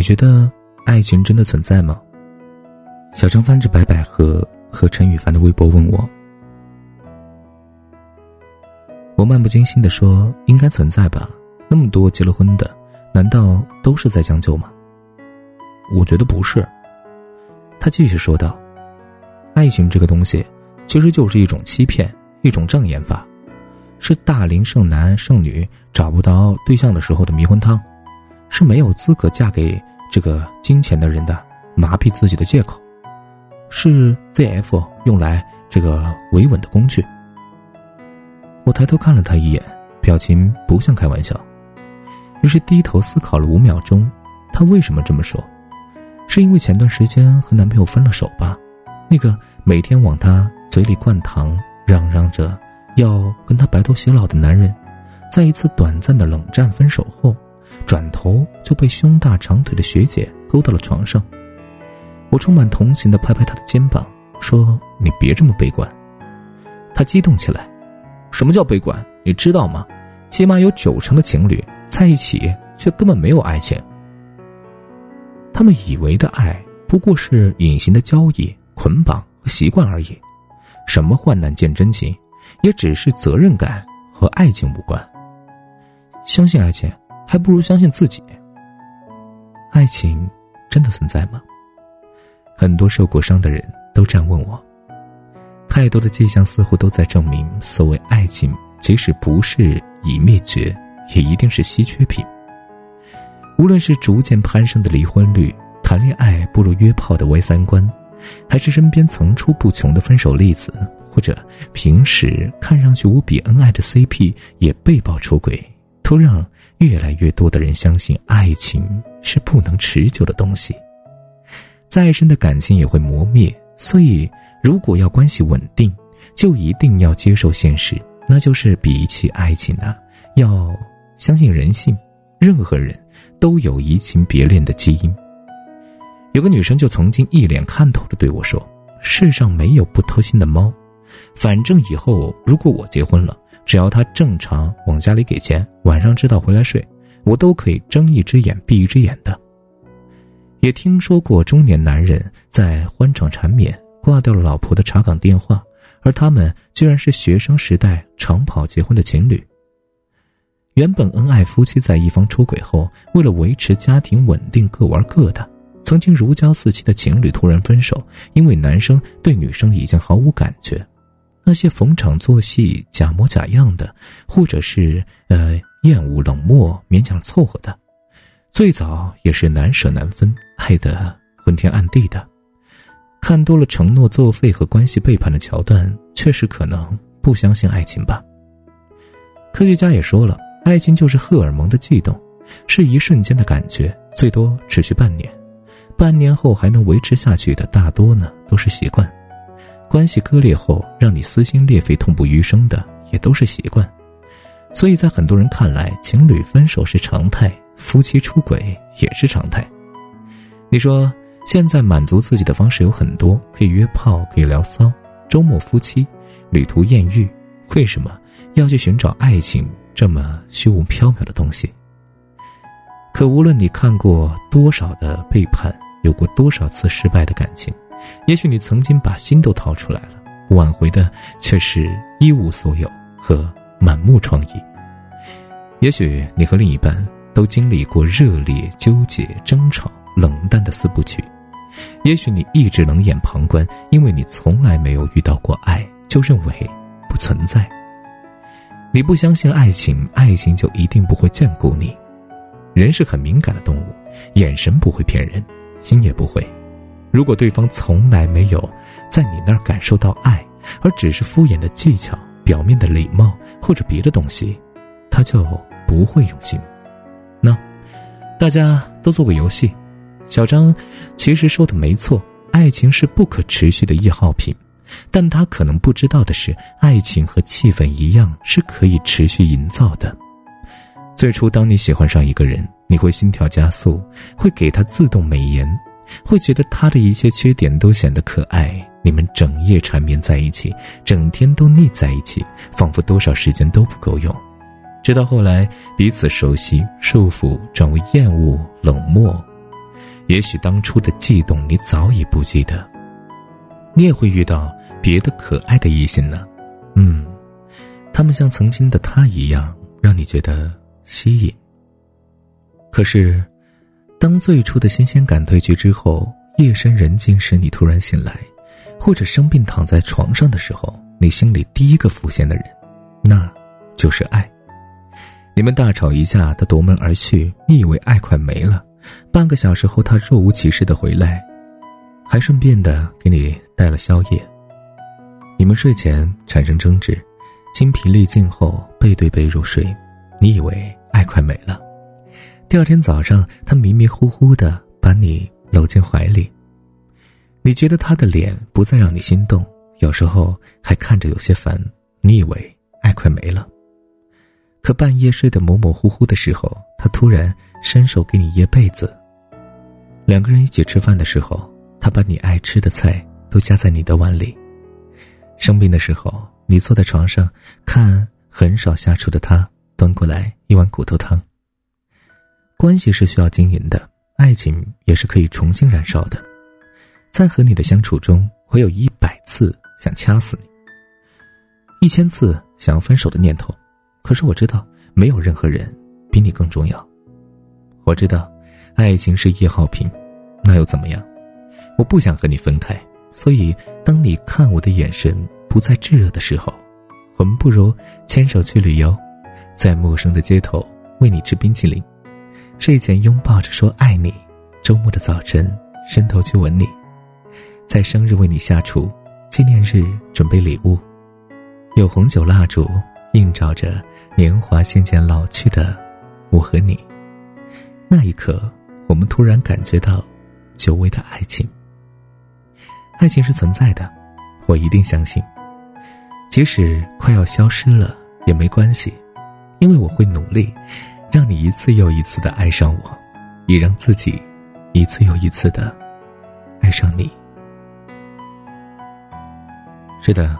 你觉得爱情真的存在吗？小张翻着白百合和陈羽凡的微博问我。我漫不经心的说：“应该存在吧，那么多结了婚的，难道都是在将就吗？”我觉得不是。他继续说道：“爱情这个东西，其实就是一种欺骗，一种障眼法，是大龄剩男剩女找不到对象的时候的迷魂汤，是没有资格嫁给这个金钱的人的麻痹自己的借口，是 ZF 用来这个维稳的工具。”我抬头看了他一眼，表情不像开玩笑，于是低头思考了五秒钟。他为什么这么说？是因为前段时间和男朋友分了手吧？那个每天往他嘴里灌糖、嚷嚷着要跟他白头偕老的男人，在一次短暂的冷战分手后，转头就被胸大长腿的学姐勾到了床上。我充满同情的拍拍她的肩膀，说：“你别这么悲观。”他激动起来。什么叫悲观？你知道吗？起码有九成的情侣在一起，却根本没有爱情。他们以为的爱，不过是隐形的交易、捆绑和习惯而已。什么患难见真情，也只是责任感和爱情无关。相信爱情，还不如相信自己。爱情真的存在吗？很多受过伤的人都这样问我。太多的迹象似乎都在证明，所谓爱情，即使不是已灭绝，也一定是稀缺品。无论是逐渐攀升的离婚率，谈恋爱不如约炮的歪三观，还是身边层出不穷的分手例子，或者平时看上去无比恩爱的 CP 也被曝出轨，都让越来越多的人相信爱情是不能持久的东西。再深的感情也会磨灭，所以。如果要关系稳定，就一定要接受现实，那就是比起爱情呢，要相信人性。任何人都有移情别恋的基因。有个女生就曾经一脸看透的对我说：“世上没有不偷腥的猫，反正以后如果我结婚了，只要他正常往家里给钱，晚上知道回来睡，我都可以睁一只眼闭一只眼的。”也听说过中年男人在欢场缠绵。挂掉了老婆的查岗电话，而他们居然是学生时代长跑结婚的情侣。原本恩爱夫妻在一方出轨后，为了维持家庭稳定各玩各的；曾经如胶似漆的情侣突然分手，因为男生对女生已经毫无感觉。那些逢场作戏、假模假样的，或者是呃厌恶、冷漠、勉强凑合的，最早也是难舍难分，爱得昏天暗地的。看多了承诺作废和关系背叛的桥段，确实可能不相信爱情吧。科学家也说了，爱情就是荷尔蒙的悸动，是一瞬间的感觉，最多持续半年，半年后还能维持下去的，大多呢都是习惯。关系割裂后让你撕心裂肺、痛不欲生的，也都是习惯。所以在很多人看来，情侣分手是常态，夫妻出轨也是常态。你说？现在满足自己的方式有很多，可以约炮，可以聊骚，周末夫妻，旅途艳遇，为什么要去寻找爱情这么虚无缥缈的东西？可无论你看过多少的背叛，有过多少次失败的感情，也许你曾经把心都掏出来了，挽回的却是一无所有和满目疮痍。也许你和另一半都经历过热烈纠结、争吵。冷淡的四部曲，也许你一直冷眼旁观，因为你从来没有遇到过爱，就认为不存在。你不相信爱情，爱情就一定不会眷顾你。人是很敏感的动物，眼神不会骗人，心也不会。如果对方从来没有在你那儿感受到爱，而只是敷衍的技巧、表面的礼貌或者别的东西，他就不会用心。那大家都做过游戏。小张其实说的没错，爱情是不可持续的易耗品，但他可能不知道的是，爱情和气氛一样是可以持续营造的。最初，当你喜欢上一个人，你会心跳加速，会给他自动美颜，会觉得他的一切缺点都显得可爱。你们整夜缠绵在一起，整天都腻在一起，仿佛多少时间都不够用。直到后来，彼此熟悉、束缚转为厌恶、冷漠。也许当初的悸动你早已不记得。你也会遇到别的可爱的异性呢，嗯，他们像曾经的他一样，让你觉得吸引。可是，当最初的新鲜感褪去之后，夜深人静时，你突然醒来，或者生病躺在床上的时候，你心里第一个浮现的人，那，就是爱。你们大吵一架，他夺门而去，你以为爱快没了，半个小时后，他若无其事的回来。还顺便的给你带了宵夜。你们睡前产生争执，精疲力尽后背对背入睡，你以为爱快没了。第二天早上，他迷迷糊糊的把你搂进怀里，你觉得他的脸不再让你心动，有时候还看着有些烦。你以为爱快没了，可半夜睡得模模糊糊的时候，他突然伸手给你掖被子。两个人一起吃饭的时候。他把你爱吃的菜都夹在你的碗里。生病的时候，你坐在床上看很少下厨的他端过来一碗骨头汤。关系是需要经营的，爱情也是可以重新燃烧的。在和你的相处中，会有一百次想掐死你，一千次想要分手的念头。可是我知道，没有任何人比你更重要。我知道，爱情是易耗品，那又怎么样？我不想和你分开，所以当你看我的眼神不再炙热的时候，我们不如牵手去旅游，在陌生的街头为你吃冰淇淋，睡前拥抱着说爱你，周末的早晨伸头去吻你，在生日为你下厨，纪念日准备礼物，有红酒蜡烛映照着年华渐渐老去的我和你。那一刻，我们突然感觉到久违的爱情。爱情是存在的，我一定相信。即使快要消失了也没关系，因为我会努力，让你一次又一次的爱上我，也让自己一次又一次的爱上你。是的，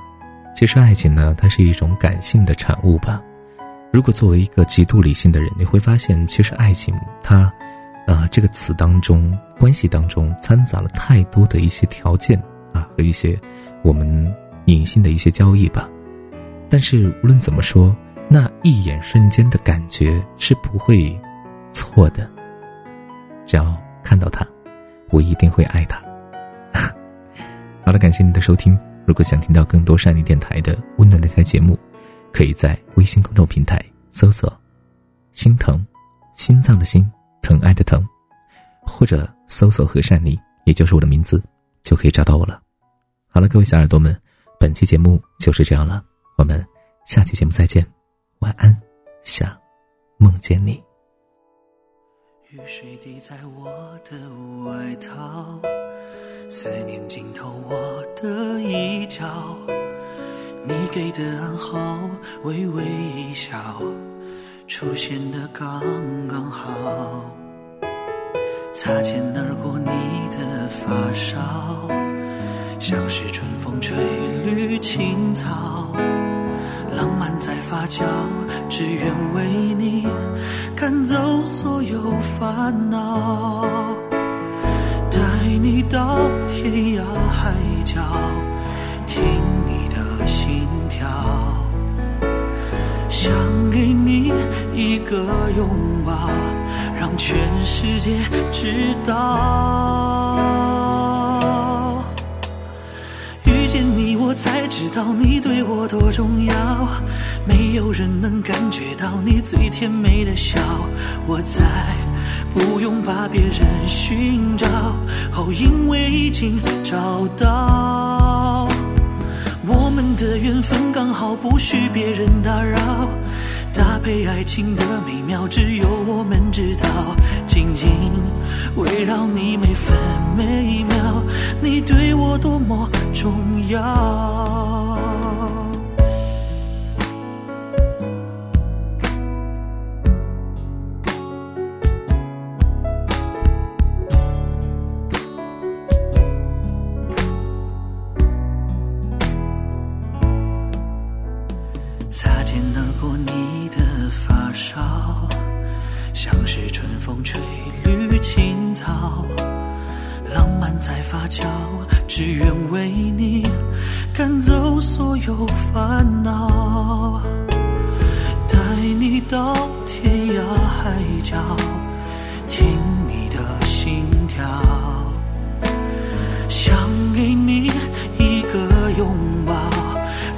其实爱情呢，它是一种感性的产物吧。如果作为一个极度理性的人，你会发现，其实爱情它，啊，这个词当中，关系当中掺杂了太多的一些条件。啊，和一些我们隐性的一些交易吧，但是无论怎么说，那一眼瞬间的感觉是不会错的。只要看到他，我一定会爱他。好了，感谢您的收听。如果想听到更多善妮电台的温暖的台节目，可以在微信公众平台搜索“心疼”，心脏的心，疼爱的疼，或者搜索“和善妮”，也就是我的名字。就可以找到我了。好了，各位小耳朵们，本期节目就是这样了，我们下期节目再见，晚安，想梦见你。雨水滴在我的外套，思念浸透我的衣角，你给的暗号，微微一笑，出现的刚刚好。擦肩而过，你的发梢，像是春风吹绿青草，浪漫在发酵，只愿为你赶走所有烦恼，带你到天涯海角，听你的心跳，想给你一个拥抱。让全世界知道，知道你对我多重要。没有人能感觉到你最甜美的笑，我再不用把别人寻找，哦，因为已经找到。我们的缘分刚好，不许别人打扰。搭配爱情的美妙，只有我们知道。紧紧围绕你每分每秒，你对我多么重要。青草，浪漫在发酵，只愿为你赶走所有烦恼，带你到天涯海角，听你的心跳，想给你一个拥抱，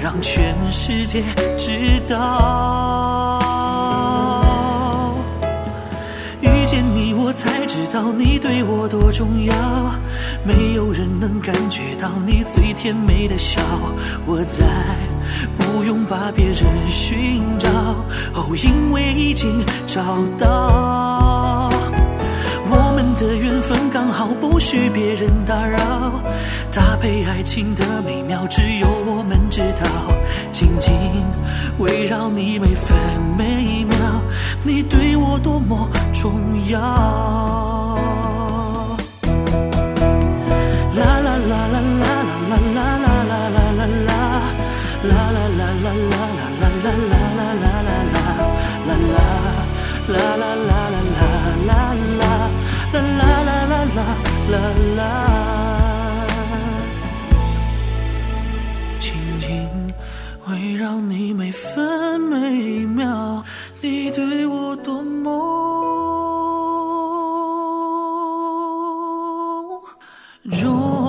让全世界知道。道你对我多重要。没有人能感觉到你最甜美的笑。我再不用把别人寻找，哦，因为已经找到。我们的缘分刚好不许别人打扰，搭配爱情的美妙，只有我们知道。紧紧围绕你每分每秒，你对我多么重要。啦啦啦啦啦啦啦啦啦啦啦啦啦啦啦啦啦啦。紧紧围绕你每分每秒，你对我多么忠。